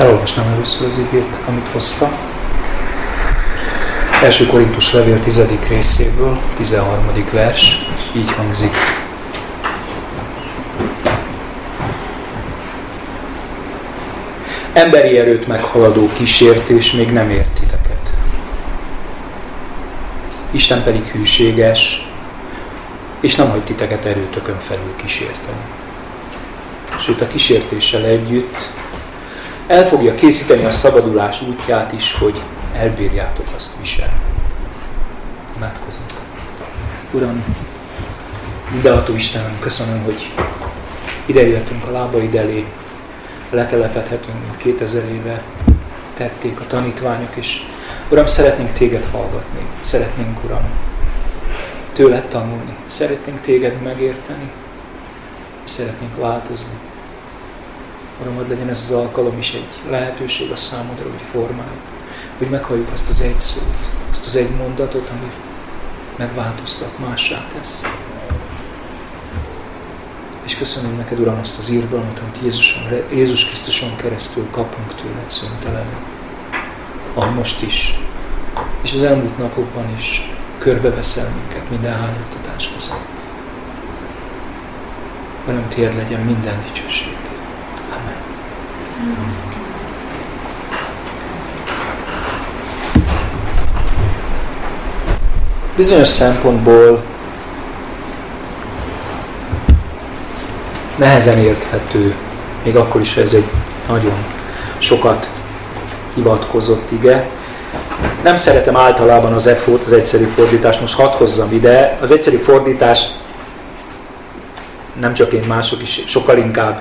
Felolvasnám először az igét, amit hoztam. Első Korintus levél 10. részéből, 13. vers, így hangzik. Emberi erőt meghaladó kísértés még nem ért titeket. Isten pedig hűséges, és nem hagy titeket erőtökön felül kísérteni. Sőt, a kísértéssel együtt el fogja készíteni a szabadulás útját is, hogy elbírjátok azt viselni. Imádkozunk. Uram, mindenható Istenem, köszönöm, hogy ide jöttünk a lábaid elé, letelepedhetünk, mint 2000 éve tették a tanítványok, és Uram, szeretnénk Téged hallgatni, szeretnénk, Uram, tőled tanulni, szeretnénk Téged megérteni, szeretnénk változni. Uram, hogy legyen ez az alkalom is egy lehetőség a számodra, hogy formálj, hogy meghalljuk azt az egy szót, azt az egy mondatot, ami megváltoztat, mássá tesz. És köszönöm neked, Uram, azt az írgalmat, amit Jézuson, Jézus Krisztuson keresztül kapunk tőled szöntelenül. A most is, és az elmúlt napokban is körbeveszel minket minden hányattatás között. Uram, Tiéd legyen minden dicsőség. Bizonyos szempontból nehezen érthető, még akkor is, ez egy nagyon sokat hivatkozott ige. Nem szeretem általában az EFO-t, az egyszerű fordítást, most hadd hozzam ide. Az egyszerű fordítás nem csak én, mások is sokkal inkább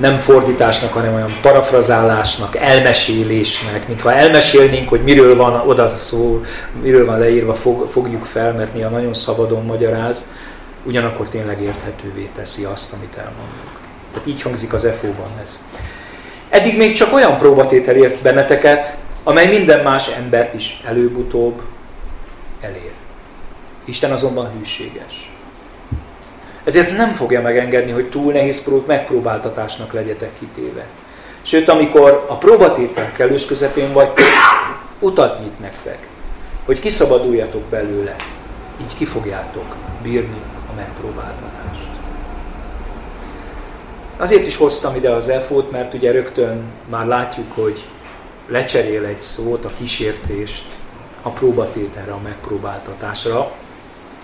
nem fordításnak, hanem olyan parafrazálásnak, elmesélésnek, mintha elmesélnénk, hogy miről van oda szó, miről van leírva, fog, fogjuk fel, mert mi a nagyon szabadon magyaráz, ugyanakkor tényleg érthetővé teszi azt, amit elmondunk. Tehát így hangzik az EFO-ban ez. Eddig még csak olyan próbatétel ért benneteket, amely minden más embert is előbb-utóbb elér. Isten azonban hűséges. Ezért nem fogja megengedni, hogy túl nehéz prób megpróbáltatásnak legyetek kitéve. Sőt, amikor a próbatétel kellős közepén vagy, utat nyit nektek, hogy kiszabaduljatok belőle, így ki fogjátok bírni a megpróbáltatást. Azért is hoztam ide az elfót, mert ugye rögtön már látjuk, hogy lecserél egy szót, a kísértést a próbatételre, a megpróbáltatásra,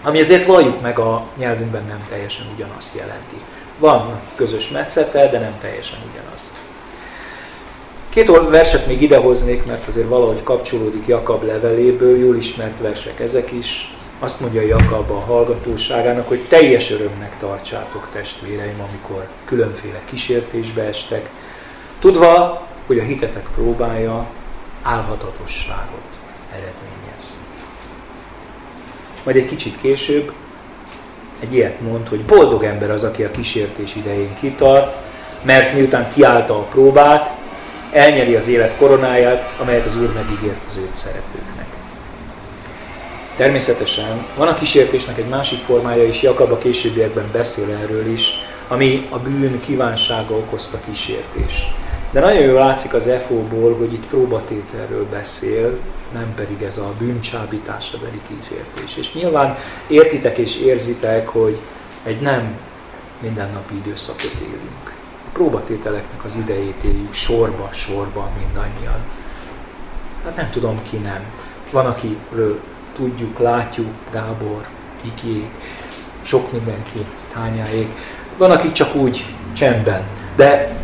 ami ezért valljuk meg a nyelvünkben nem teljesen ugyanazt jelenti. Van közös metszete, de nem teljesen ugyanaz. Két verset még idehoznék, mert azért valahogy kapcsolódik Jakab leveléből, jól ismert versek ezek is. Azt mondja Jakab a hallgatóságának, hogy teljes örömnek tartsátok testvéreim, amikor különféle kísértésbe estek, tudva, hogy a hitetek próbája álhatatosságot eredményez. Majd egy kicsit később egy ilyet mond, hogy boldog ember az, aki a kísértés idején kitart, mert miután kiállta a próbát, elnyeri az élet koronáját, amelyet az Úr megígért az őt szeretőknek. Természetesen van a kísértésnek egy másik formája is, Jakab a későbbiekben beszél erről is, ami a bűn kívánsága okozta kísértés. De nagyon jól látszik az EFO-ból, hogy itt próbatételről beszél, nem pedig ez a bűncsábításra beli kísértés. És nyilván értitek és érzitek, hogy egy nem mindennapi időszakot élünk. A próbatételeknek az idejét éljük sorba, sorba mindannyian. Hát nem tudom ki nem. Van, akiről tudjuk, látjuk, Gábor, Ikiék, sok mindenki, Tányáék. Van, akik csak úgy csendben, de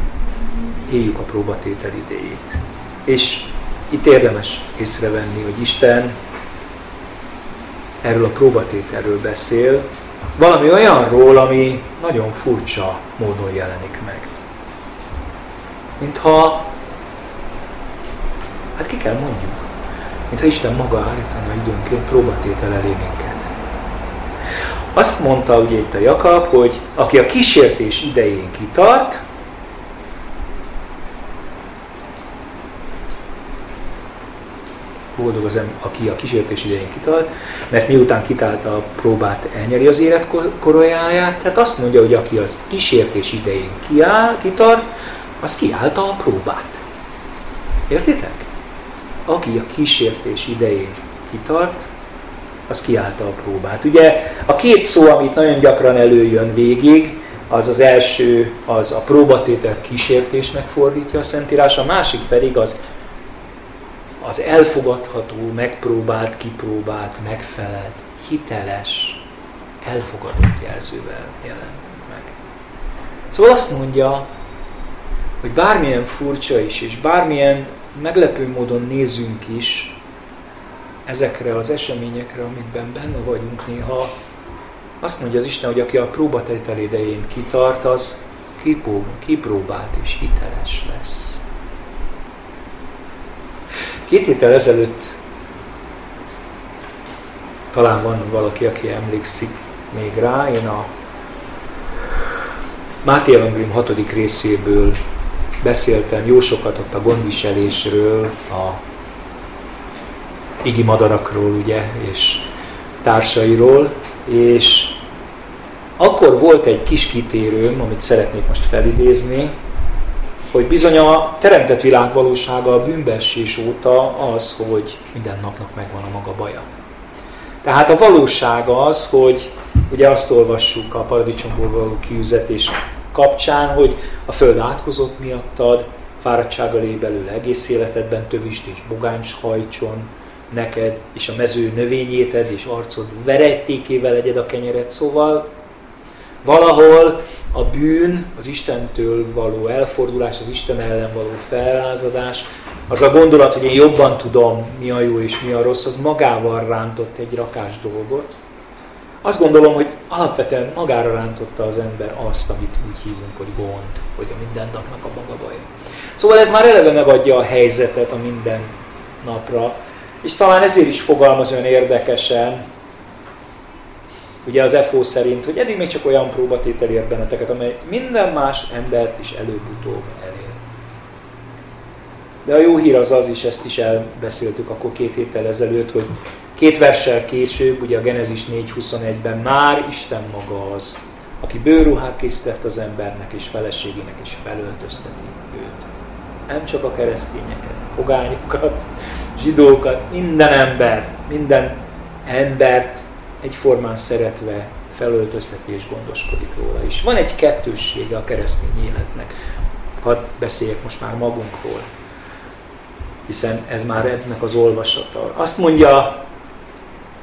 éljük a próbatétel idejét. És itt érdemes észrevenni, hogy Isten erről a próbatételről beszél, valami olyanról, ami nagyon furcsa módon jelenik meg. Mintha, hát ki kell mondjuk, mintha Isten maga állítana időnként próbatétel elé minket. Azt mondta ugye itt a Jakab, hogy aki a kísértés idején kitart, boldog az, aki a kísértés idején kitart, mert miután kitálta a próbát, elnyeri az életkorolyáját. Tehát azt mondja, hogy aki az kísértés idején kiáll, kitart, az kiállta a próbát. Értitek? Aki a kísértés idején kitart, az kiállta a próbát. Ugye a két szó, amit nagyon gyakran előjön végig, az az első, az a próbatételt kísértésnek fordítja a Szentírás, a másik pedig az, az elfogadható, megpróbált, kipróbált, megfelelt, hiteles, elfogadott jelzővel jelen meg. Szóval azt mondja, hogy bármilyen furcsa is, és bármilyen meglepő módon nézünk is ezekre az eseményekre, amikben benne vagyunk néha, azt mondja az Isten, hogy aki a próbatétel idején kitart, az kipróbált és hiteles lesz. Két héttel ezelőtt talán van valaki, aki emlékszik még rá, én a Máté Evangélium hatodik részéből beszéltem jó sokat ott a gondviselésről, a igi madarakról, ugye, és társairól, és akkor volt egy kis kitérőm, amit szeretnék most felidézni, hogy bizony a teremtett világ valósága a bűnbessés óta az, hogy minden napnak megvan a maga baja. Tehát a valóság az, hogy ugye azt olvassuk a paradicsomból való kiüzetés kapcsán, hogy a föld átkozott miattad, fáradtsággal él belőle egész életedben, tövist és bogáncs hajtson neked, és a mező növényéted és arcod verettékével legyed a kenyeret. Szóval valahol a bűn, az Istentől való elfordulás, az Isten ellen való felázadás, az a gondolat, hogy én jobban tudom, mi a jó és mi a rossz, az magával rántott egy rakás dolgot, azt gondolom, hogy alapvetően magára rántotta az ember azt, amit úgy hívunk, hogy gond, hogy a mindennapnak a maga baj. Szóval ez már eleve megadja a helyzetet a minden napra, és talán ezért is fogalmaz olyan érdekesen, ugye az FO szerint, hogy eddig még csak olyan próbatétel ért benneteket, amely minden más embert is előbb-utóbb elér. De a jó hír az az is, ezt is elbeszéltük akkor két héttel ezelőtt, hogy Két verssel később, ugye a Genezis 4.21-ben már Isten maga az, aki bőruhát készített az embernek és feleségének, és felöltözteti őt. Nem csak a keresztényeket, pogányokat, zsidókat, minden embert, minden embert egyformán szeretve felöltözteti és gondoskodik róla is. Van egy kettőssége a keresztény életnek. Hadd beszéljek most már magunkról, hiszen ez már ennek az olvasata. Azt mondja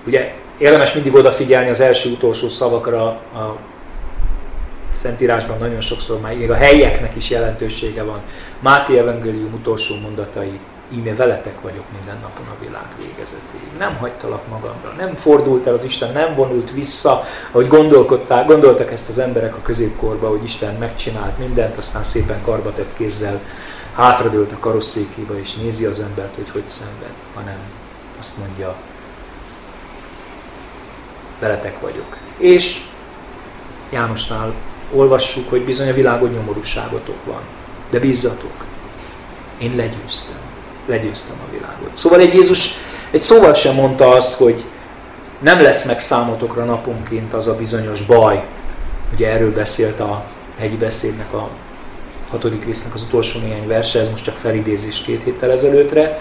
Ugye érdemes mindig odafigyelni az első-utolsó szavakra a Szentírásban nagyon sokszor már még a helyeknek is jelentősége van. Máté Evangélium utolsó mondatai, íme veletek vagyok minden napon a világ végezetéig. Nem hagytalak magamra, nem fordult el az Isten, nem vonult vissza, ahogy gondolkodták, gondoltak ezt az emberek a középkorba, hogy Isten megcsinált mindent, aztán szépen karbatett kézzel hátradőlt a karosszékébe, és nézi az embert, hogy hogy szenved, hanem azt mondja, veletek vagyok. És Jánosnál olvassuk, hogy bizony a világon nyomorúságotok van. De bízzatok, én legyőztem. Legyőztem a világot. Szóval egy Jézus egy szóval sem mondta azt, hogy nem lesz meg számotokra naponként az a bizonyos baj. Ugye erről beszélt a hegyi beszédnek a hatodik résznek az utolsó néhány verse, ez most csak felidézés két héttel ezelőttre,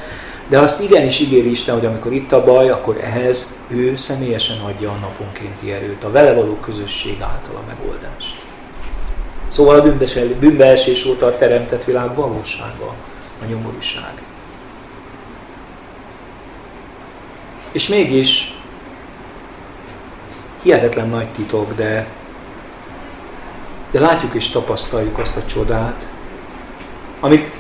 de azt igenis ígéri Isten, hogy amikor itt a baj, akkor ehhez ő személyesen adja a naponkénti erőt, a vele való közösség által a megoldást. Szóval a bűnbeesés óta a teremtett világ valósága, a nyomorúság. És mégis hihetetlen nagy titok, de, de látjuk és tapasztaljuk azt a csodát, amit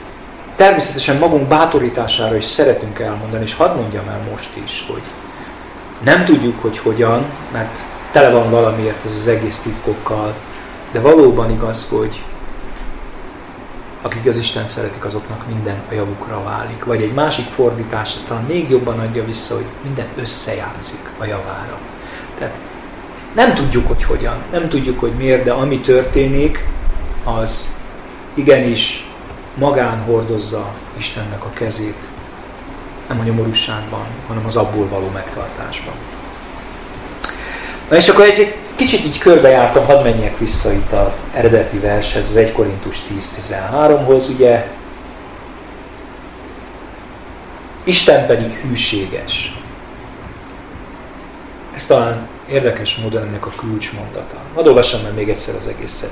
természetesen magunk bátorítására is szeretünk elmondani, és hadd mondjam el most is, hogy nem tudjuk, hogy hogyan, mert tele van valamiért ez az egész titkokkal, de valóban igaz, hogy akik az Isten szeretik, azoknak minden a javukra válik. Vagy egy másik fordítás, azt talán még jobban adja vissza, hogy minden összejátszik a javára. Tehát nem tudjuk, hogy hogyan, nem tudjuk, hogy miért, de ami történik, az igenis magán hordozza Istennek a kezét, nem a nyomorúságban, hanem az abból való megtartásban. Na és akkor egy Kicsit így körbejártam, hadd menjek vissza itt az eredeti vershez, az 1 Korintus 10-13-hoz, ugye. Isten pedig hűséges. Ez talán érdekes módon ennek a kulcsmondata. Hadd olvassam meg még egyszer az egészet.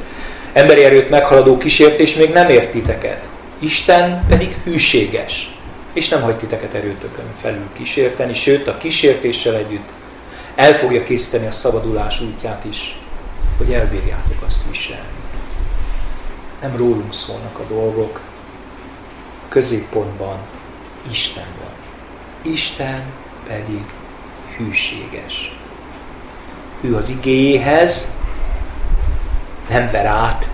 Emberi erőt meghaladó kísértés még nem ért titeket. Isten pedig hűséges, és nem hagy titeket erőtökön felül kísérteni, sőt a kísértéssel együtt el fogja készíteni a szabadulás útját is, hogy elbírjátok azt viselni. Nem rólunk szólnak a dolgok, a középpontban Isten van. Isten pedig hűséges. Ő az igéhez nem ver át,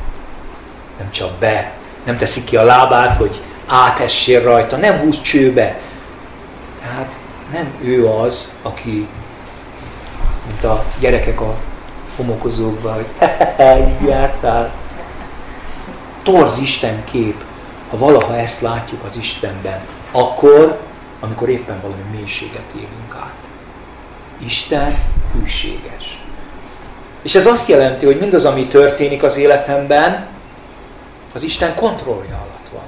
nem csap be, nem teszi ki a lábát, hogy átessél rajta, nem húz csőbe. Tehát nem ő az, aki, mint a gyerekek a homokozókban, hogy jártál. Torz Isten kép, ha valaha ezt látjuk az Istenben, akkor, amikor éppen valami mélységet élünk át. Isten hűséges. És ez azt jelenti, hogy mindaz, ami történik az életemben, az Isten kontrollja alatt van.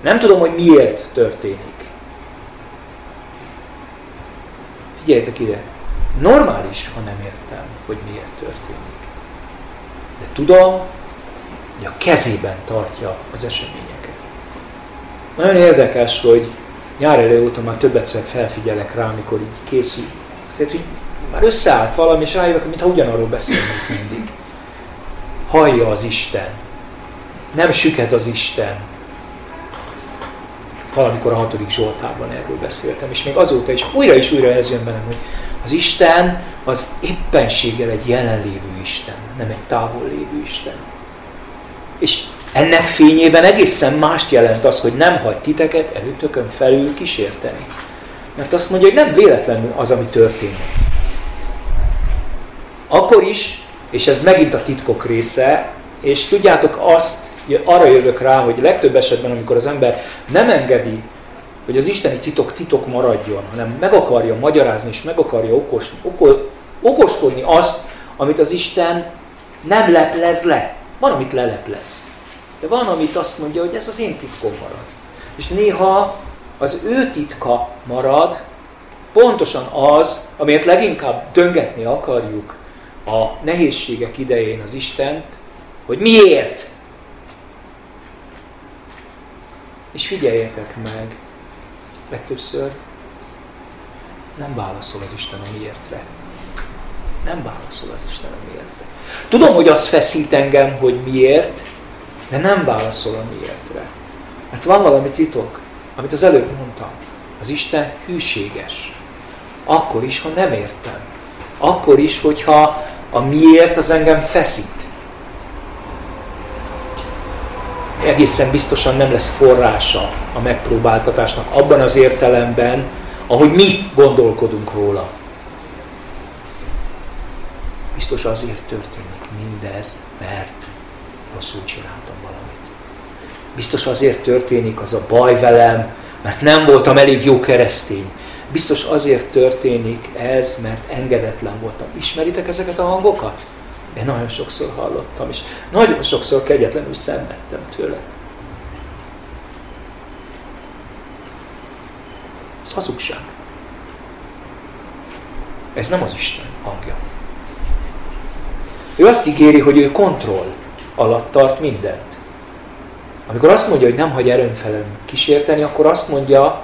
Nem tudom, hogy miért történik. Figyeljetek ide, normális, ha nem értem, hogy miért történik. De tudom, hogy a kezében tartja az eseményeket. Nagyon érdekes, hogy nyár elő óta már többetszer felfigyelek rá, amikor így készül. Tehát, hogy már összeállt valami, és rájövök, mintha ugyanarról beszélnék mindig. Hallja az Isten. Nem süked az Isten. Valamikor a hatodik Zsoltárban erről beszéltem, és még azóta is újra és újra ez jön bennem, hogy az Isten az éppenséggel egy jelenlévő Isten, nem egy távol lévő Isten. És ennek fényében egészen mást jelent az, hogy nem hagy titeket erőtökön felül kísérteni. Mert azt mondja, hogy nem véletlenül az, ami történik. Akkor is, és ez megint a titkok része, és tudjátok azt, arra jövök rá, hogy legtöbb esetben, amikor az ember nem engedi, hogy az isteni titok titok maradjon, hanem meg akarja magyarázni, és meg akarja okos, okol, okoskodni azt, amit az Isten nem leplez le. Van, amit leleplez. De van, amit azt mondja, hogy ez az én titkom marad. És néha az ő titka marad, pontosan az, amiért leginkább döngetni akarjuk a nehézségek idején az Istent, hogy miért? És figyeljetek meg, legtöbbször nem válaszol az Isten a miértre. Nem válaszol az Isten a miértre. Tudom, hogy az feszít engem, hogy miért, de nem válaszol a miértre. Mert van valami titok, amit az előbb mondtam. Az Isten hűséges. Akkor is, ha nem értem. Akkor is, hogyha a miért az engem feszít. Egészen biztosan nem lesz forrása a megpróbáltatásnak abban az értelemben, ahogy mi gondolkodunk róla. Biztos azért történik mindez, mert rosszul csináltam valamit. Biztos azért történik az a baj velem, mert nem voltam elég jó keresztény. Biztos azért történik ez, mert engedetlen voltam. Ismeritek ezeket a hangokat? Én nagyon sokszor hallottam, és nagyon sokszor kegyetlenül szenvedtem tőle. Ez hazugság. Ez nem az Isten hangja. Ő azt ígéri, hogy ő kontroll alatt tart mindent. Amikor azt mondja, hogy nem hagy erőn felem kísérteni, akkor azt mondja,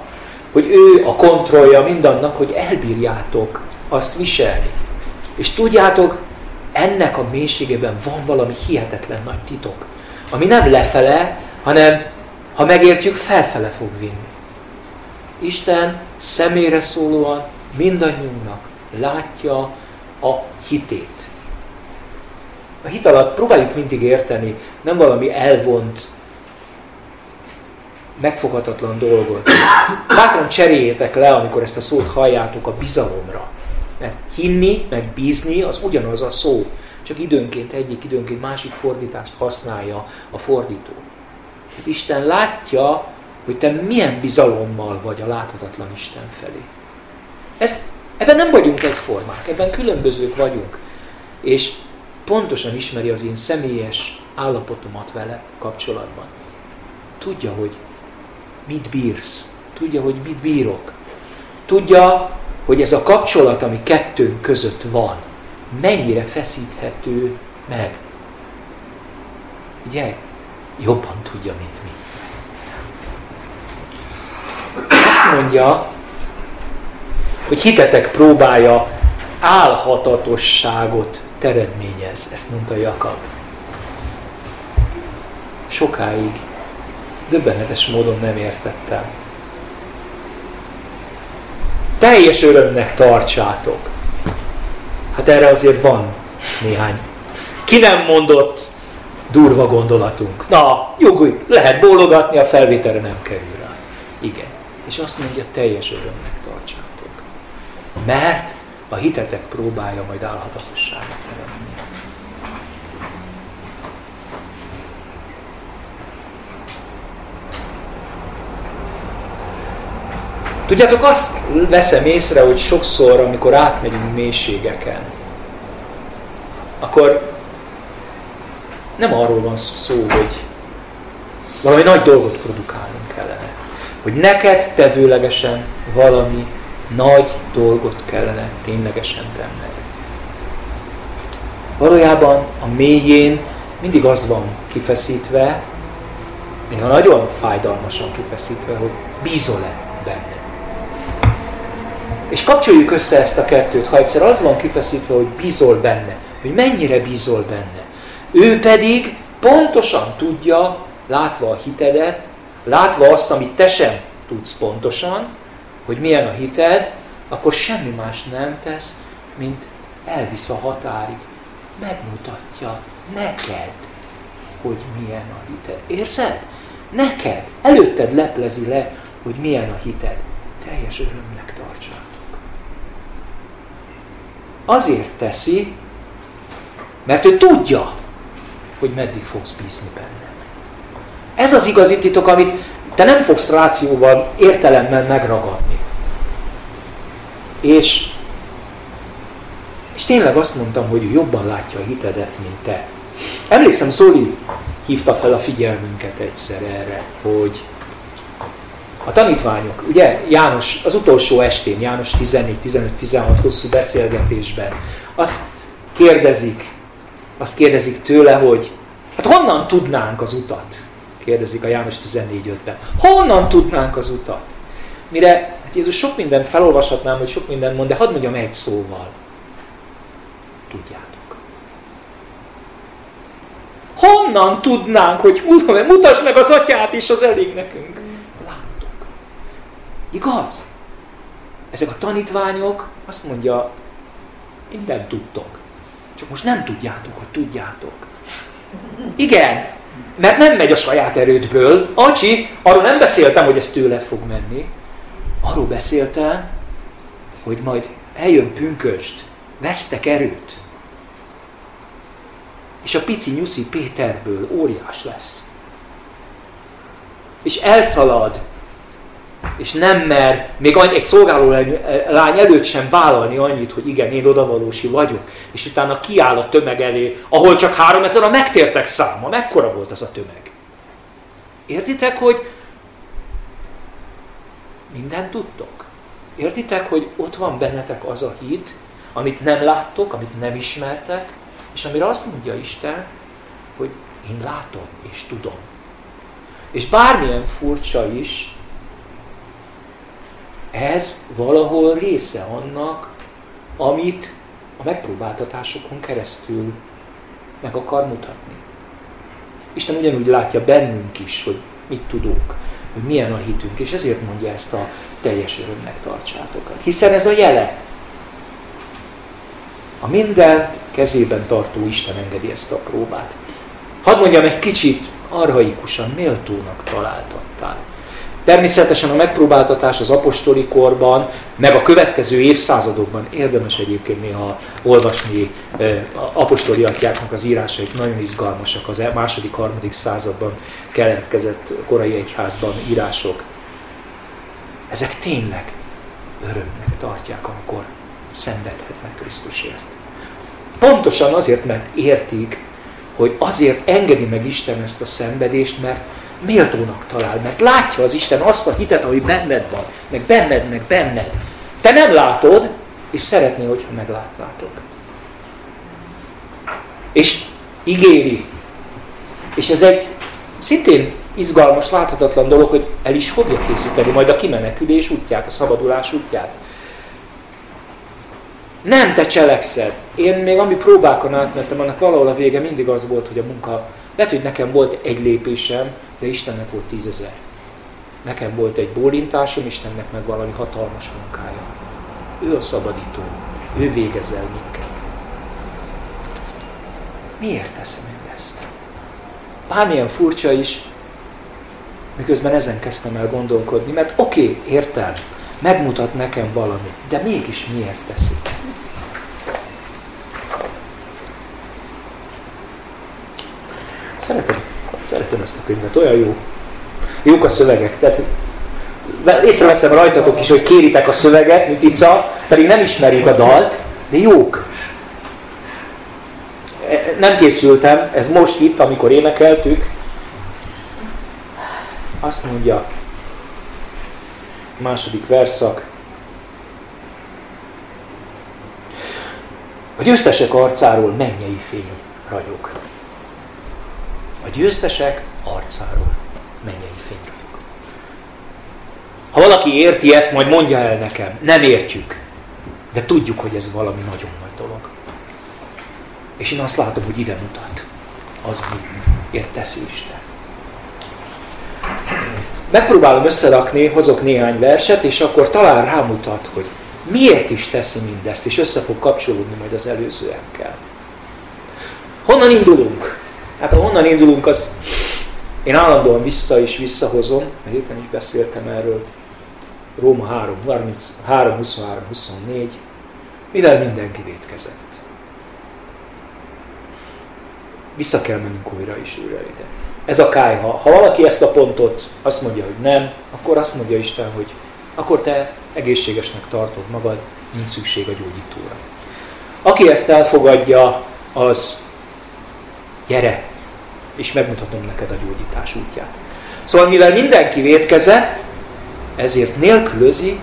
hogy ő a kontrollja mindannak, hogy elbírjátok azt viselni. És tudjátok, ennek a mélységében van valami hihetetlen nagy titok, ami nem lefele, hanem ha megértjük, felfele fog vinni. Isten személyre szólóan mindannyiunknak látja a hitét. A hit alatt próbáljuk mindig érteni, nem valami elvont, megfoghatatlan dolgot. Bátran cseréljétek le, amikor ezt a szót halljátok a bizalomra. Mert hinni, meg bízni, az ugyanaz a szó. Csak időnként egyik, időnként másik fordítást használja a fordító. Hát Isten látja, hogy te milyen bizalommal vagy a láthatatlan Isten felé. Ezt Ebben nem vagyunk egyformák, ebben különbözők vagyunk. És pontosan ismeri az én személyes állapotomat vele kapcsolatban. Tudja, hogy mit bírsz. Tudja, hogy mit bírok. Tudja, hogy ez a kapcsolat, ami kettőnk között van, mennyire feszíthető meg. Ugye? Jobban tudja, mint mi. Azt mondja, hogy hitetek próbája álhatatosságot teredményez. Ezt mondta Jakab. Sokáig döbbenetes módon nem értettem. Teljes örömnek tartsátok. Hát erre azért van néhány. Ki nem mondott durva gondolatunk. Na, nyugodj, lehet bólogatni, a felvételre nem kerül rá. Igen. És azt mondja, teljes örömnek tartsátok. Mert a hitetek próbálja majd állhatatosságot Tudjátok, azt veszem észre, hogy sokszor, amikor átmegyünk mélységeken, akkor nem arról van szó, hogy valami nagy dolgot produkálnunk kellene. Hogy neked tevőlegesen valami nagy dolgot kellene ténylegesen tenned. Valójában a mélyén mindig az van kifeszítve, néha nagyon fájdalmasan kifeszítve, hogy bízol-e benne. És kapcsoljuk össze ezt a kettőt, ha egyszer az van kifeszítve, hogy bízol benne, hogy mennyire bízol benne. Ő pedig pontosan tudja, látva a hitedet, látva azt, amit te sem tudsz pontosan, hogy milyen a hited, akkor semmi más nem tesz, mint elvisz a határig. Megmutatja neked, hogy milyen a hited. Érzed? Neked. Előtted leplezi le, hogy milyen a hited. Teljes örömnek Azért teszi, mert ő tudja, hogy meddig fogsz bízni benne. Ez az igazi titok, amit te nem fogsz rációval, értelemmel megragadni. És, és tényleg azt mondtam, hogy ő jobban látja a hitedet, mint te. Emlékszem, Szóli hívta fel a figyelmünket egyszer erre, hogy a tanítványok, ugye János, az utolsó estén, János 14-15-16 hosszú beszélgetésben, azt kérdezik, azt kérdezik tőle, hogy hát honnan tudnánk az utat? Kérdezik a János 14.5-ben. Honnan tudnánk az utat? Mire hát Jézus sok mindent felolvashatnám, hogy sok mindent mond, de hadd mondjam egy szóval. Tudjátok. Honnan tudnánk, hogy mutasd meg az atyát is, az elég nekünk. Igaz? Ezek a tanítványok azt mondja, mindent tudtok. Csak most nem tudjátok, hogy tudjátok. Igen, mert nem megy a saját erődből. Acsi, arról nem beszéltem, hogy ez tőled fog menni. Arról beszéltem, hogy majd eljön pünköst, vesztek erőt. És a pici nyuszi Péterből óriás lesz. És elszalad és nem mer még egy szolgáló lány előtt sem vállalni annyit, hogy igen, én odavalósi vagyok, és utána kiáll a tömeg elé, ahol csak három ezer a megtértek száma. Mekkora volt az a tömeg? Értitek, hogy mindent tudtok? Értitek, hogy ott van bennetek az a hit, amit nem láttok, amit nem ismertek, és amire azt mondja Isten, hogy én látom és tudom. És bármilyen furcsa is, ez valahol része annak, amit a megpróbáltatásokon keresztül meg akar mutatni. Isten ugyanúgy látja bennünk is, hogy mit tudunk, hogy milyen a hitünk, és ezért mondja ezt a teljes örömnek tartsátok. Hiszen ez a jele. A mindent kezében tartó Isten engedi ezt a próbát. Hadd mondjam egy kicsit arhaikusan, méltónak találtattál. Természetesen a megpróbáltatás az apostoli korban, meg a következő évszázadokban érdemes egyébként néha olvasni apostoli atyáknak az írásait, nagyon izgalmasak az e- második, harmadik században keletkezett korai egyházban írások. Ezek tényleg örömnek tartják, amikor szenvedhetnek Krisztusért. Pontosan azért, mert értik, hogy azért engedi meg Isten ezt a szenvedést, mert méltónak talál, mert látja az Isten azt a hitet, ami benned van, meg benned, meg benned. Te nem látod, és szeretné, hogyha meglátnátok. És ígéri. És ez egy szintén izgalmas, láthatatlan dolog, hogy el is fogja készíteni majd a kimenekülés útját, a szabadulás útját. Nem te cselekszed. Én még ami próbákon átmentem, annak valahol a vége mindig az volt, hogy a munka, lehet, hogy nekem volt egy lépésem, de Istennek volt tízezer. Nekem volt egy bólintásom, Istennek meg valami hatalmas munkája. Ő a szabadító. Ő végezel minket. Miért teszem mindezt? Bármilyen furcsa is, miközben ezen kezdtem el gondolkodni, mert oké, okay, értem, megmutat nekem valamit, de mégis miért teszi? Szeretem, szeretem ezt a könyvet, olyan jó. Jók a szövegek, tehát észreveszem rajtatok is, hogy kéritek a szöveget, mint Ica, pedig nem ismerik a dalt, de jók. E, nem készültem, ez most itt, amikor énekeltük, azt mondja, második verszak, a győztesek arcáról mennyei fény ragyog. Győztesek arcáról mennyei fény ragyog. Ha valaki érti ezt, majd mondja el nekem. Nem értjük. De tudjuk, hogy ez valami nagyon nagy dolog. És én azt látom, hogy ide mutat. Az, ami értesz Isten. Megpróbálom összerakni, hozok néhány verset, és akkor talán rámutat, hogy miért is teszi mindezt, és össze fog kapcsolódni majd az előzőekkel. Honnan indulunk? Hát ha honnan indulunk, az én állandóan vissza is visszahozom, a héten is beszéltem erről, Róma 3, 33, 23, 24, mivel mindenki vétkezett. Vissza kell mennünk újra is újra ide. Ez a kájha. Ha valaki ezt a pontot azt mondja, hogy nem, akkor azt mondja Isten, hogy akkor te egészségesnek tartod magad, nincs szükség a gyógyítóra. Aki ezt elfogadja, az gyere, és megmutatom neked a gyógyítás útját. Szóval mivel mindenki vétkezett, ezért nélkülözi,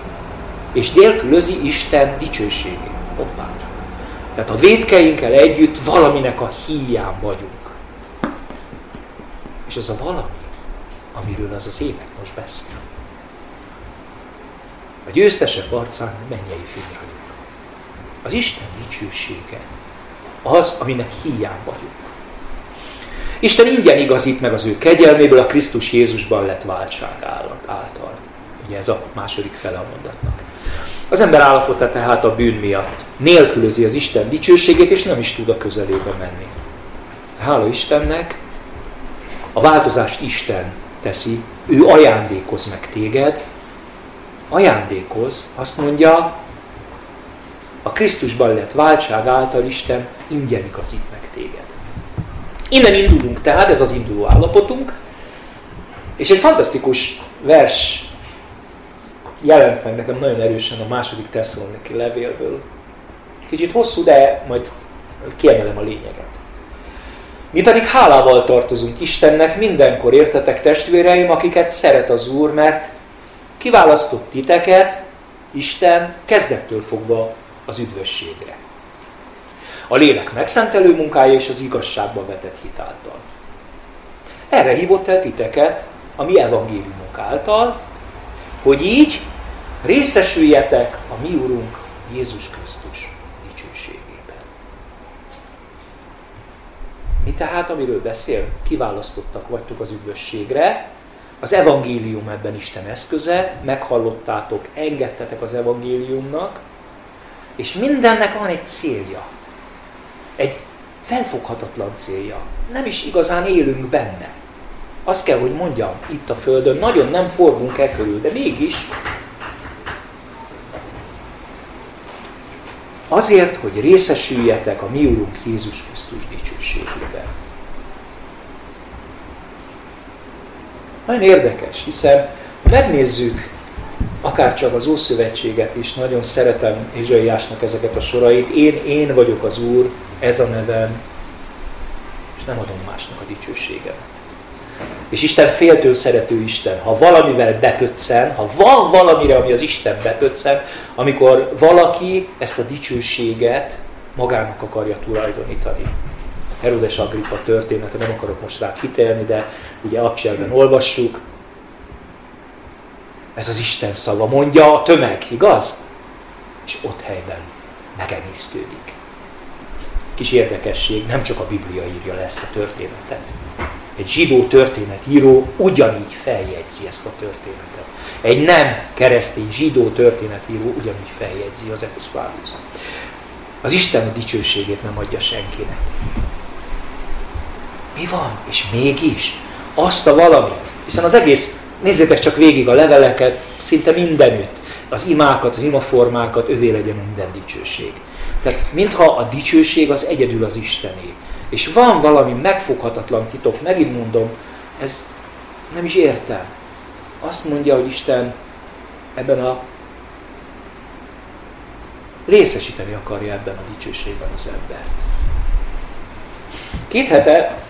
és nélkülözi Isten dicsőségét. Hoppá. Tehát a vétkeinkkel együtt valaminek a híján vagyunk. És az a valami, amiről az az ének most beszél. A győztesek arcán mennyei fényragyog. Az Isten dicsősége az, aminek híján vagyunk. Isten ingyen igazít meg az ő kegyelméből a Krisztus Jézusban lett váltság által. Ugye ez a második fele a mondatnak. Az ember állapota tehát a bűn miatt nélkülözi az Isten dicsőségét, és nem is tud a közelébe menni. Hála Istennek, a változást Isten teszi, ő ajándékoz meg téged, ajándékoz, azt mondja, a Krisztusban lett váltság által Isten ingyen igazít meg. Innen indulunk tehát, ez az induló állapotunk, és egy fantasztikus vers jelent meg nekem nagyon erősen a második Tesszaloniki levélből. Kicsit hosszú, de majd kiemelem a lényeget. Mi pedig hálával tartozunk Istennek mindenkor, értetek testvéreim, akiket szeret az Úr, mert kiválasztott titeket Isten kezdettől fogva az üdvösségre. A lélek megszentelő munkája és az igazságba vetett hitáltal. Erre hívott el titeket a mi evangéliumunk által, hogy így részesüljetek a mi Urunk Jézus Krisztus dicsőségében. Mi tehát, amiről beszél, kiválasztottak vagytok az üdvösségre, az evangélium ebben Isten eszköze, meghallottátok, engedtetek az evangéliumnak, és mindennek van egy célja. Egy felfoghatatlan célja. Nem is igazán élünk benne. Azt kell, hogy mondjam, itt a Földön nagyon nem forgunk e körül, de mégis azért, hogy részesüljetek a mi Úrunk Jézus Krisztus dicsőségében. Nagyon érdekes, hiszen megnézzük akár csak az Ószövetséget is, nagyon szeretem Ézsaiásnak ezeket a sorait. Én, én vagyok az Úr, ez a nevem, és nem adom másnak a dicsőségemet. És Isten féltől szerető Isten. Ha valamivel bepöccen, ha van valamire, ami az Isten bepöccen, amikor valaki ezt a dicsőséget magának akarja tulajdonítani. Herodes Agrippa története, nem akarok most rá kitérni, de ugye Abcselben olvassuk. Ez az Isten szava, mondja a tömeg, igaz? És ott helyben megemésztődik. Kis érdekesség, nem csak a Biblia írja le ezt a történetet. Egy zsidó történetíró ugyanígy feljegyzi ezt a történetet. Egy nem keresztény zsidó történetíró ugyanígy feljegyzi az Episz Az Isten a dicsőségét nem adja senkinek. Mi van? És mégis azt a valamit, hiszen az egész, nézzétek csak végig a leveleket, szinte mindenütt, az imákat, az imaformákat, övé legyen minden dicsőség. Tehát mintha a dicsőség az egyedül az Istené. És van valami megfoghatatlan titok, megint mondom, ez nem is értem. Azt mondja, hogy Isten ebben a részesíteni akarja ebben a dicsőségben az embert. Két hete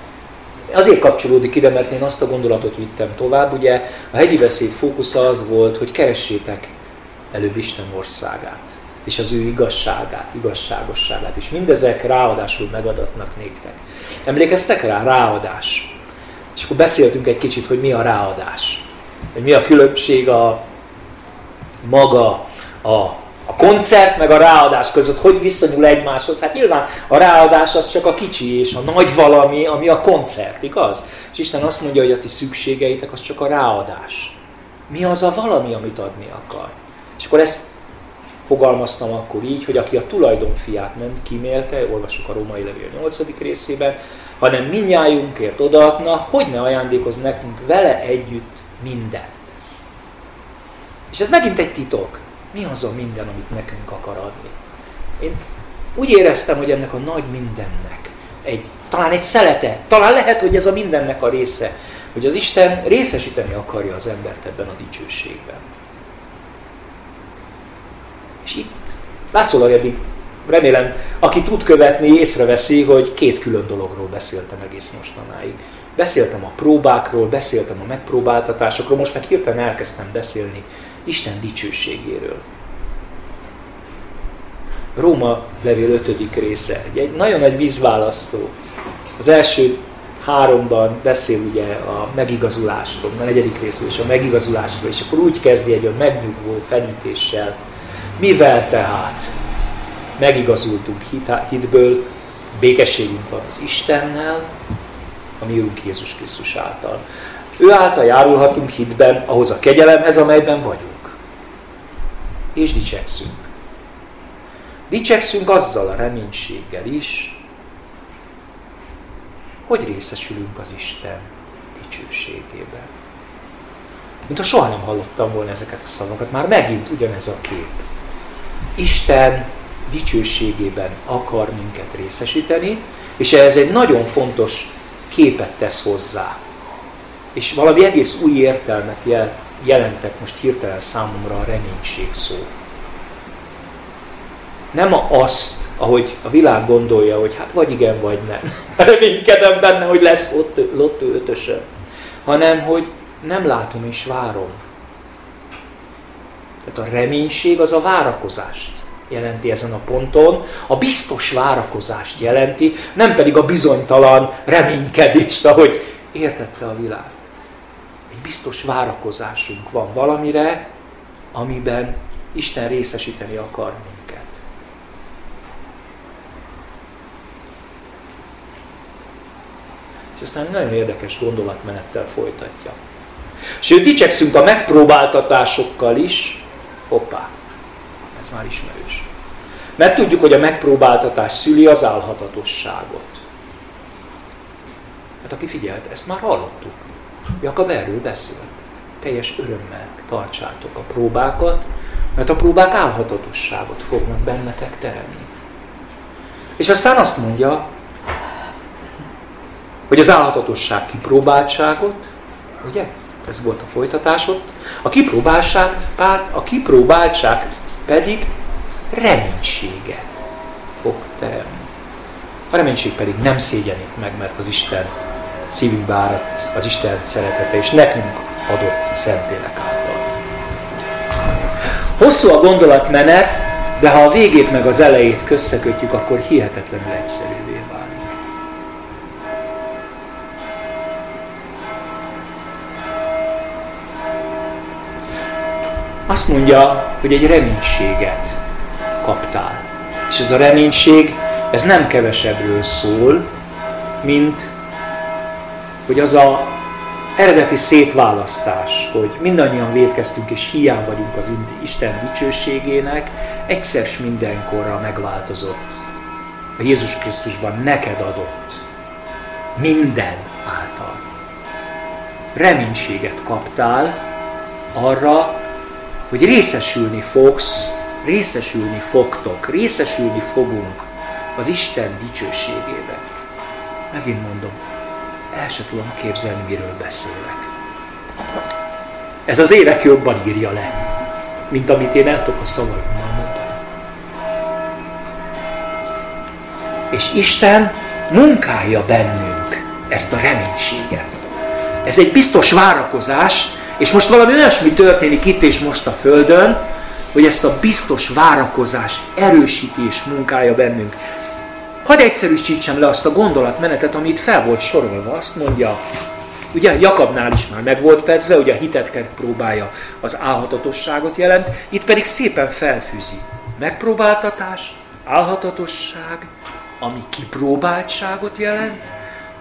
azért kapcsolódik ide, mert én azt a gondolatot vittem tovább. Ugye a hegyi beszéd fókusza az volt, hogy keressétek előbb Isten országát és az ő igazságát, igazságosságát, és mindezek ráadásul megadatnak néktek. Emlékeztek rá? Ráadás. És akkor beszéltünk egy kicsit, hogy mi a ráadás. Hogy mi a különbség a maga, a, a koncert meg a ráadás között, hogy viszonyul egymáshoz. Hát nyilván a ráadás az csak a kicsi és a nagy valami, ami a koncert, igaz? És Isten azt mondja, hogy a ti szükségeitek az csak a ráadás. Mi az a valami, amit adni akar? És akkor ezt fogalmaztam akkor így, hogy aki a tulajdonfiát nem kimélte, olvasjuk a római levél 8. részében, hanem minnyájunkért odaadna, hogy ne ajándékoz nekünk vele együtt mindent. És ez megint egy titok. Mi az a minden, amit nekünk akar adni? Én úgy éreztem, hogy ennek a nagy mindennek egy, talán egy szelete, talán lehet, hogy ez a mindennek a része, hogy az Isten részesíteni akarja az embert ebben a dicsőségben. És itt látszólag eddig remélem, aki tud követni, észreveszi, hogy két külön dologról beszéltem egész mostanáig. Beszéltem a próbákról, beszéltem a megpróbáltatásokról, most meg hirtelen elkezdtem beszélni Isten dicsőségéről. Róma levél 5. része, egy nagyon nagy vízválasztó. Az első háromban beszél ugye a megigazulásról, a negyedik részről is a megigazulásról, és akkor úgy kezdi egy olyan megnyugvó fenyítéssel, mivel tehát megigazultunk hitből, békességünk van az Istennel, a mi Úrunk Jézus Krisztus által. Ő által járulhatunk hitben ahhoz a kegyelemhez, amelyben vagyunk. És dicsekszünk. Dicsekszünk azzal a reménységgel is, hogy részesülünk az Isten dicsőségében. Mint ha soha nem hallottam volna ezeket a szavakat, már megint ugyanez a kép. Isten dicsőségében akar minket részesíteni, és ez egy nagyon fontos képet tesz hozzá. És valami egész új értelmet jelentek most hirtelen számomra a reménység szó. Nem azt, ahogy a világ gondolja, hogy hát vagy igen, vagy nem. Reménykedem benne, hogy lesz ott, ott ötösön. Hanem, hogy nem látom és várom. Tehát a reménység az a várakozást jelenti ezen a ponton, a biztos várakozást jelenti, nem pedig a bizonytalan reménykedést, ahogy értette a világ. Egy biztos várakozásunk van valamire, amiben Isten részesíteni akar minket. És aztán nagyon érdekes gondolatmenettel folytatja. Sőt, dicsekszünk a megpróbáltatásokkal is, hoppá, ez már ismerős. Mert tudjuk, hogy a megpróbáltatás szüli az álhatatosságot. Hát aki figyelt, ezt már hallottuk. Jakab erről beszélt. Teljes örömmel tartsátok a próbákat, mert a próbák álhatatosságot fognak bennetek teremni. És aztán azt mondja, hogy az álhatatosság kipróbáltságot, ugye? ez volt a folytatásod, a kipróbáltság, a kipróbáltság pedig reménységet fog teremni. A reménység pedig nem szégyenít meg, mert az Isten szívünkbe áradt, az Isten szeretete, és nekünk adott Szentlélek által. Hosszú a gondolatmenet, de ha a végét meg az elejét kösszekötjük, akkor hihetetlenül egyszerűvé Azt mondja, hogy egy reménységet kaptál. És ez a reménység, ez nem kevesebbről szól, mint hogy az a eredeti szétválasztás, hogy mindannyian védkeztünk és hiány vagyunk az Isten dicsőségének, egyszer s mindenkorra megváltozott. A Jézus Krisztusban neked adott. Minden által. Reménységet kaptál arra, hogy részesülni fogsz, részesülni fogtok, részesülni fogunk az Isten dicsőségében. Megint mondom, el sem tudom képzelni, miről beszélek. Ez az évek jobban írja le, mint amit én el tudok a szavaimmal mondani. És Isten munkálja bennünk ezt a reménységet. Ez egy biztos várakozás, és most valami olyasmi történik itt és most a Földön, hogy ezt a biztos várakozást erősíti és munkálja bennünk. Hadd egyszerűsítsem le azt a gondolatmenetet, amit fel volt sorolva. Azt mondja, ugye Jakabnál is már meg volt percve, ugye a hitet próbálja az álhatatosságot jelent, itt pedig szépen felfűzi. Megpróbáltatás, álhatatosság, ami kipróbáltságot jelent,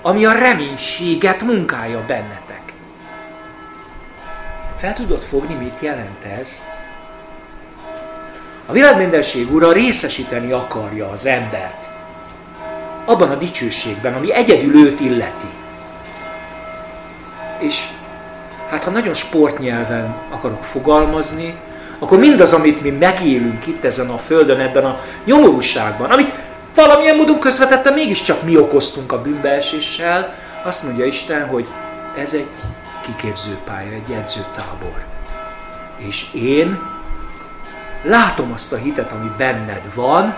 ami a reménységet munkálja bennetek. Fel tudod fogni, mit jelent ez? A világmindenség ura részesíteni akarja az embert abban a dicsőségben, ami egyedül őt illeti. És hát ha nagyon sportnyelven akarok fogalmazni, akkor mindaz, amit mi megélünk itt ezen a földön, ebben a nyomorúságban, amit valamilyen módon közvetetten mégiscsak mi okoztunk a bűnbeeséssel, azt mondja Isten, hogy ez egy kiképzőpálya, egy edzőtábor. És én látom azt a hitet, ami benned van,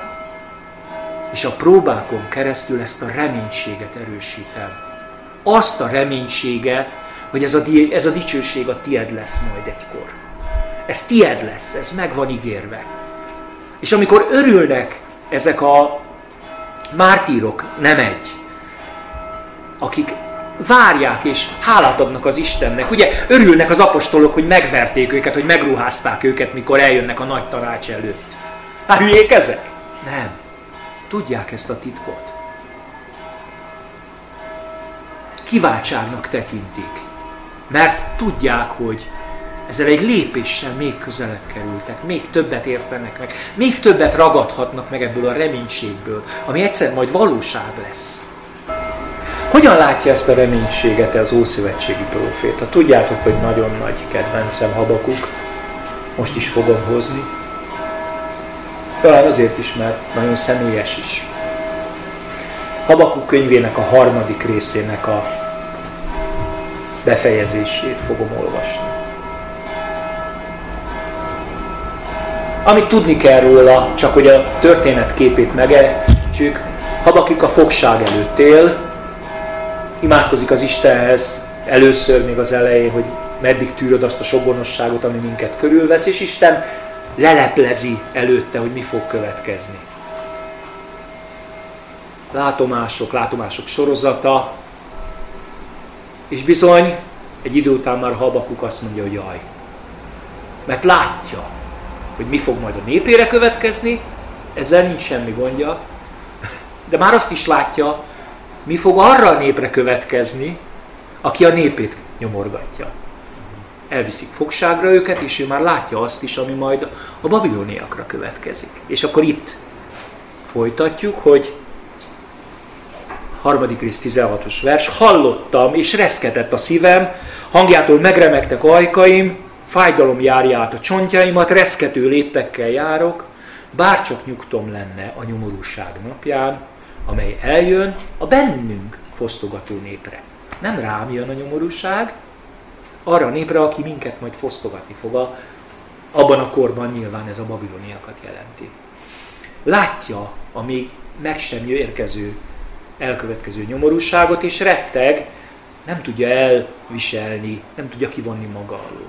és a próbákon keresztül ezt a reménységet erősítem. Azt a reménységet, hogy ez a, ez a dicsőség a tied lesz majd egykor. Ez tied lesz, ez meg van ígérve. És amikor örülnek ezek a mártírok, nem egy, akik várják és hálát adnak az Istennek. Ugye örülnek az apostolok, hogy megverték őket, hogy megruházták őket, mikor eljönnek a nagy tanács előtt. Hát hülyék ezek? Nem. Tudják ezt a titkot. Kiváltságnak tekintik, mert tudják, hogy ezzel egy lépéssel még közelebb kerültek, még többet értenek meg, még többet ragadhatnak meg ebből a reménységből, ami egyszer majd valóság lesz. Hogyan látja ezt a reménységet az Ószövetségi proféta? Tudjátok, hogy nagyon nagy kedvencem Habakuk, most is fogom hozni. Talán azért is, mert nagyon személyes is. Habakuk könyvének a harmadik részének a befejezését fogom olvasni. Amit tudni kell róla, csak hogy a történet képét megejtsük, Habakik a fogság előtt él, imádkozik az Istenhez, először még az elején, hogy meddig tűröd azt a sogonosságot, ami minket körülvesz, és Isten leleplezi előtte, hogy mi fog következni. Látomások, látomások sorozata, és bizony egy idő után már Habakuk azt mondja, hogy jaj. Mert látja, hogy mi fog majd a népére következni, ezzel nincs semmi gondja, de már azt is látja, mi fog arra a népre következni, aki a népét nyomorgatja. Elviszik fogságra őket, és ő már látja azt is, ami majd a babiloniakra következik. És akkor itt folytatjuk, hogy harmadik rész 16-os vers, hallottam, és reszketett a szívem, hangjától megremegtek ajkaim, fájdalom járja át a csontjaimat, reszkető léptekkel járok, bárcsak nyugtom lenne a nyomorúság napján, amely eljön a bennünk fosztogató népre. Nem rám jön a nyomorúság, arra a népre, aki minket majd fosztogatni fog. abban a korban nyilván ez a babiloniakat jelenti. Látja a még meg sem érkező, elkövetkező nyomorúságot, és retteg, nem tudja elviselni, nem tudja kivonni maga alól,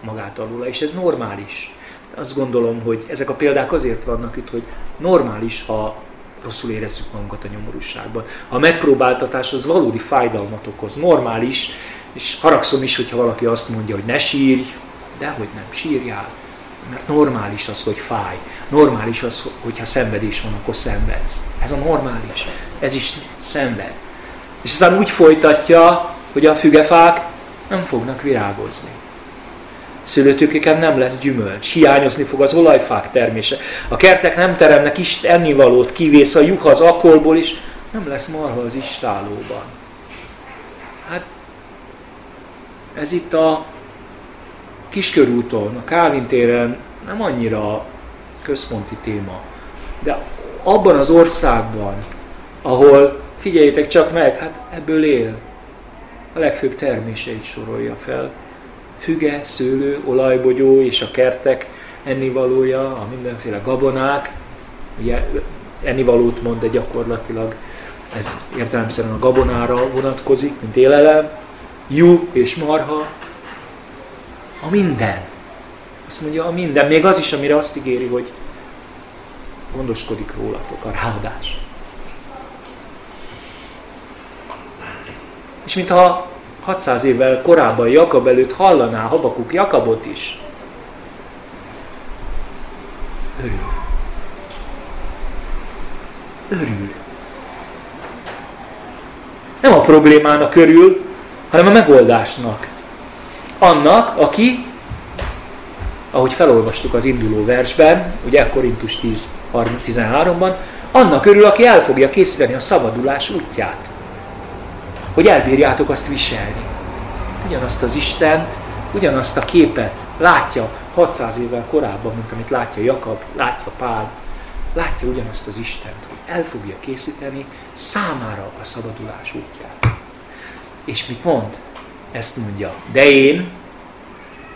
magát alul, és ez normális. Azt gondolom, hogy ezek a példák azért vannak itt, hogy normális, ha rosszul érezzük magunkat a nyomorúságban. A megpróbáltatás az valódi fájdalmat okoz, normális, és haragszom is, hogyha valaki azt mondja, hogy ne sírj, de hogy nem sírjál. Mert normális az, hogy fáj. Normális az, hogyha szenvedés van, akkor szenvedsz. Ez a normális. Ez is szenved. És aztán úgy folytatja, hogy a fügefák nem fognak virágozni. Szőlőtőkéken nem lesz gyümölcs, hiányozni fog az olajfák termése. A kertek nem teremnek ist ennivalót, kivész a juh az akolból, és nem lesz marha az istálóban. Hát ez itt a Kiskörúton, a Kálvin téren nem annyira központi téma. De abban az országban, ahol, figyeljétek csak meg, hát ebből él, a legfőbb terméseit sorolja fel. Füge, szőlő, olajbogyó és a kertek ennivalója, a mindenféle gabonák, ugye ennivalót mond, de gyakorlatilag ez értelemszerűen a gabonára vonatkozik, mint élelem, jú és marha, a minden. Azt mondja, a minden. Még az is, amire azt ígéri, hogy gondoskodik rólatok, a ráadás. És mintha 600 évvel korábban Jakab előtt hallaná Habakuk Jakabot is, örül. Örül. Nem a problémának örül, hanem a megoldásnak. Annak, aki, ahogy felolvastuk az induló versben, ugye Korintus 10, 13-ban, annak örül, aki el fogja készíteni a szabadulás útját. Hogy elbírjátok azt viselni. Ugyanazt az Istent, ugyanazt a képet látja 600 évvel korábban, mint amit látja Jakab, látja Pál, látja ugyanazt az Istent, hogy el fogja készíteni számára a szabadulás útját. És mit mond? Ezt mondja. De én,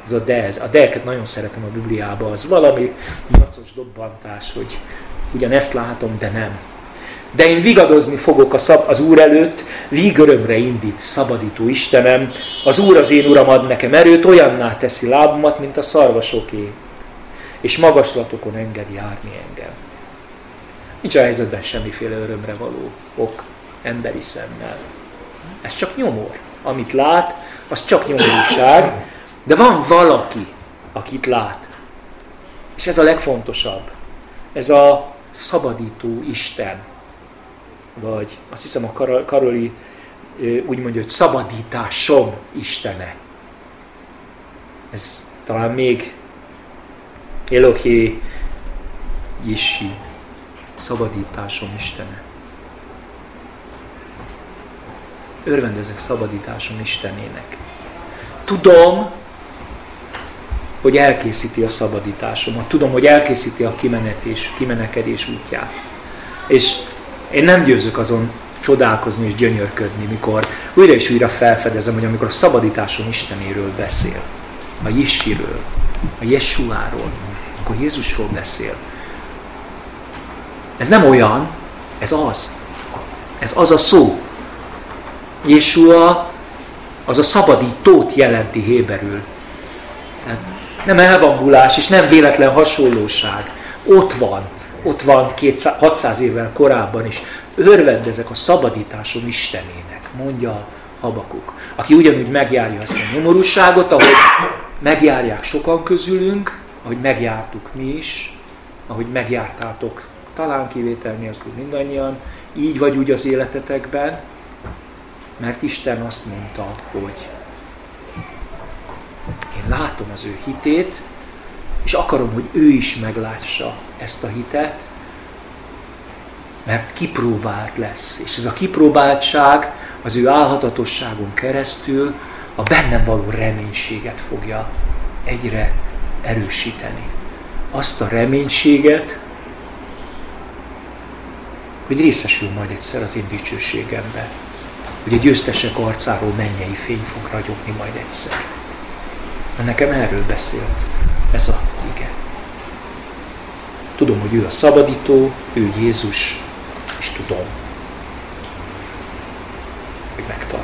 ez a de, ez, a de nagyon szeretem a Bibliában, az valami nyacos dobbantás, hogy ugyan ezt látom, de nem. De én vigadozni fogok a szab, az Úr előtt, vígörömre indít, szabadító Istenem. Az Úr az én Uram ad nekem erőt, olyanná teszi lábamat, mint a szarvasoké. És magaslatokon engedi járni engem. Nincs a helyzetben semmiféle örömre való ok emberi szemmel. Ez csak nyomor. Amit lát, az csak nyomorúság, de van valaki, akit lát. És ez a legfontosabb. Ez a szabadító Isten. Vagy azt hiszem a Karoli úgy mondja, hogy szabadításom Istene. Ez talán még Elohi Jisi, szabadításom Istene. Örvendezek szabadításom Istenének. Tudom, hogy elkészíti a szabadításomat. Tudom, hogy elkészíti a kimenetés, kimenekedés útját. És én nem győzök azon csodálkozni és gyönyörködni, mikor újra és újra felfedezem, hogy amikor a szabadításom Istenéről beszél, a Jisiről, a Jesuáról, akkor Jézusról beszél. Ez nem olyan, ez az. Ez az a szó. Jésua az a szabadítót jelenti héberül. Tehát nem elbambulás és nem véletlen hasonlóság. Ott van, ott van 200, 600 évvel korábban is. Örvendezek a szabadításom Istenének, mondja Habakuk. Aki ugyanúgy megjárja azt a nyomorúságot, ahogy megjárják sokan közülünk, ahogy megjártuk mi is, ahogy megjártátok talán kivétel nélkül mindannyian, így vagy úgy az életetekben, mert Isten azt mondta, hogy én látom az ő hitét, és akarom, hogy ő is meglássa ezt a hitet, mert kipróbált lesz. És ez a kipróbáltság az ő álhatatosságon keresztül a bennem való reménységet fogja egyre erősíteni. Azt a reménységet, hogy részesül majd egyszer az én dicsőségemben. hogy a győztesek arcáról mennyei fény fog ragyogni majd egyszer. Mert nekem erről beszélt ez a ige. Tudom, hogy ő a szabadító, ő Jézus, és tudom, hogy megtalálom.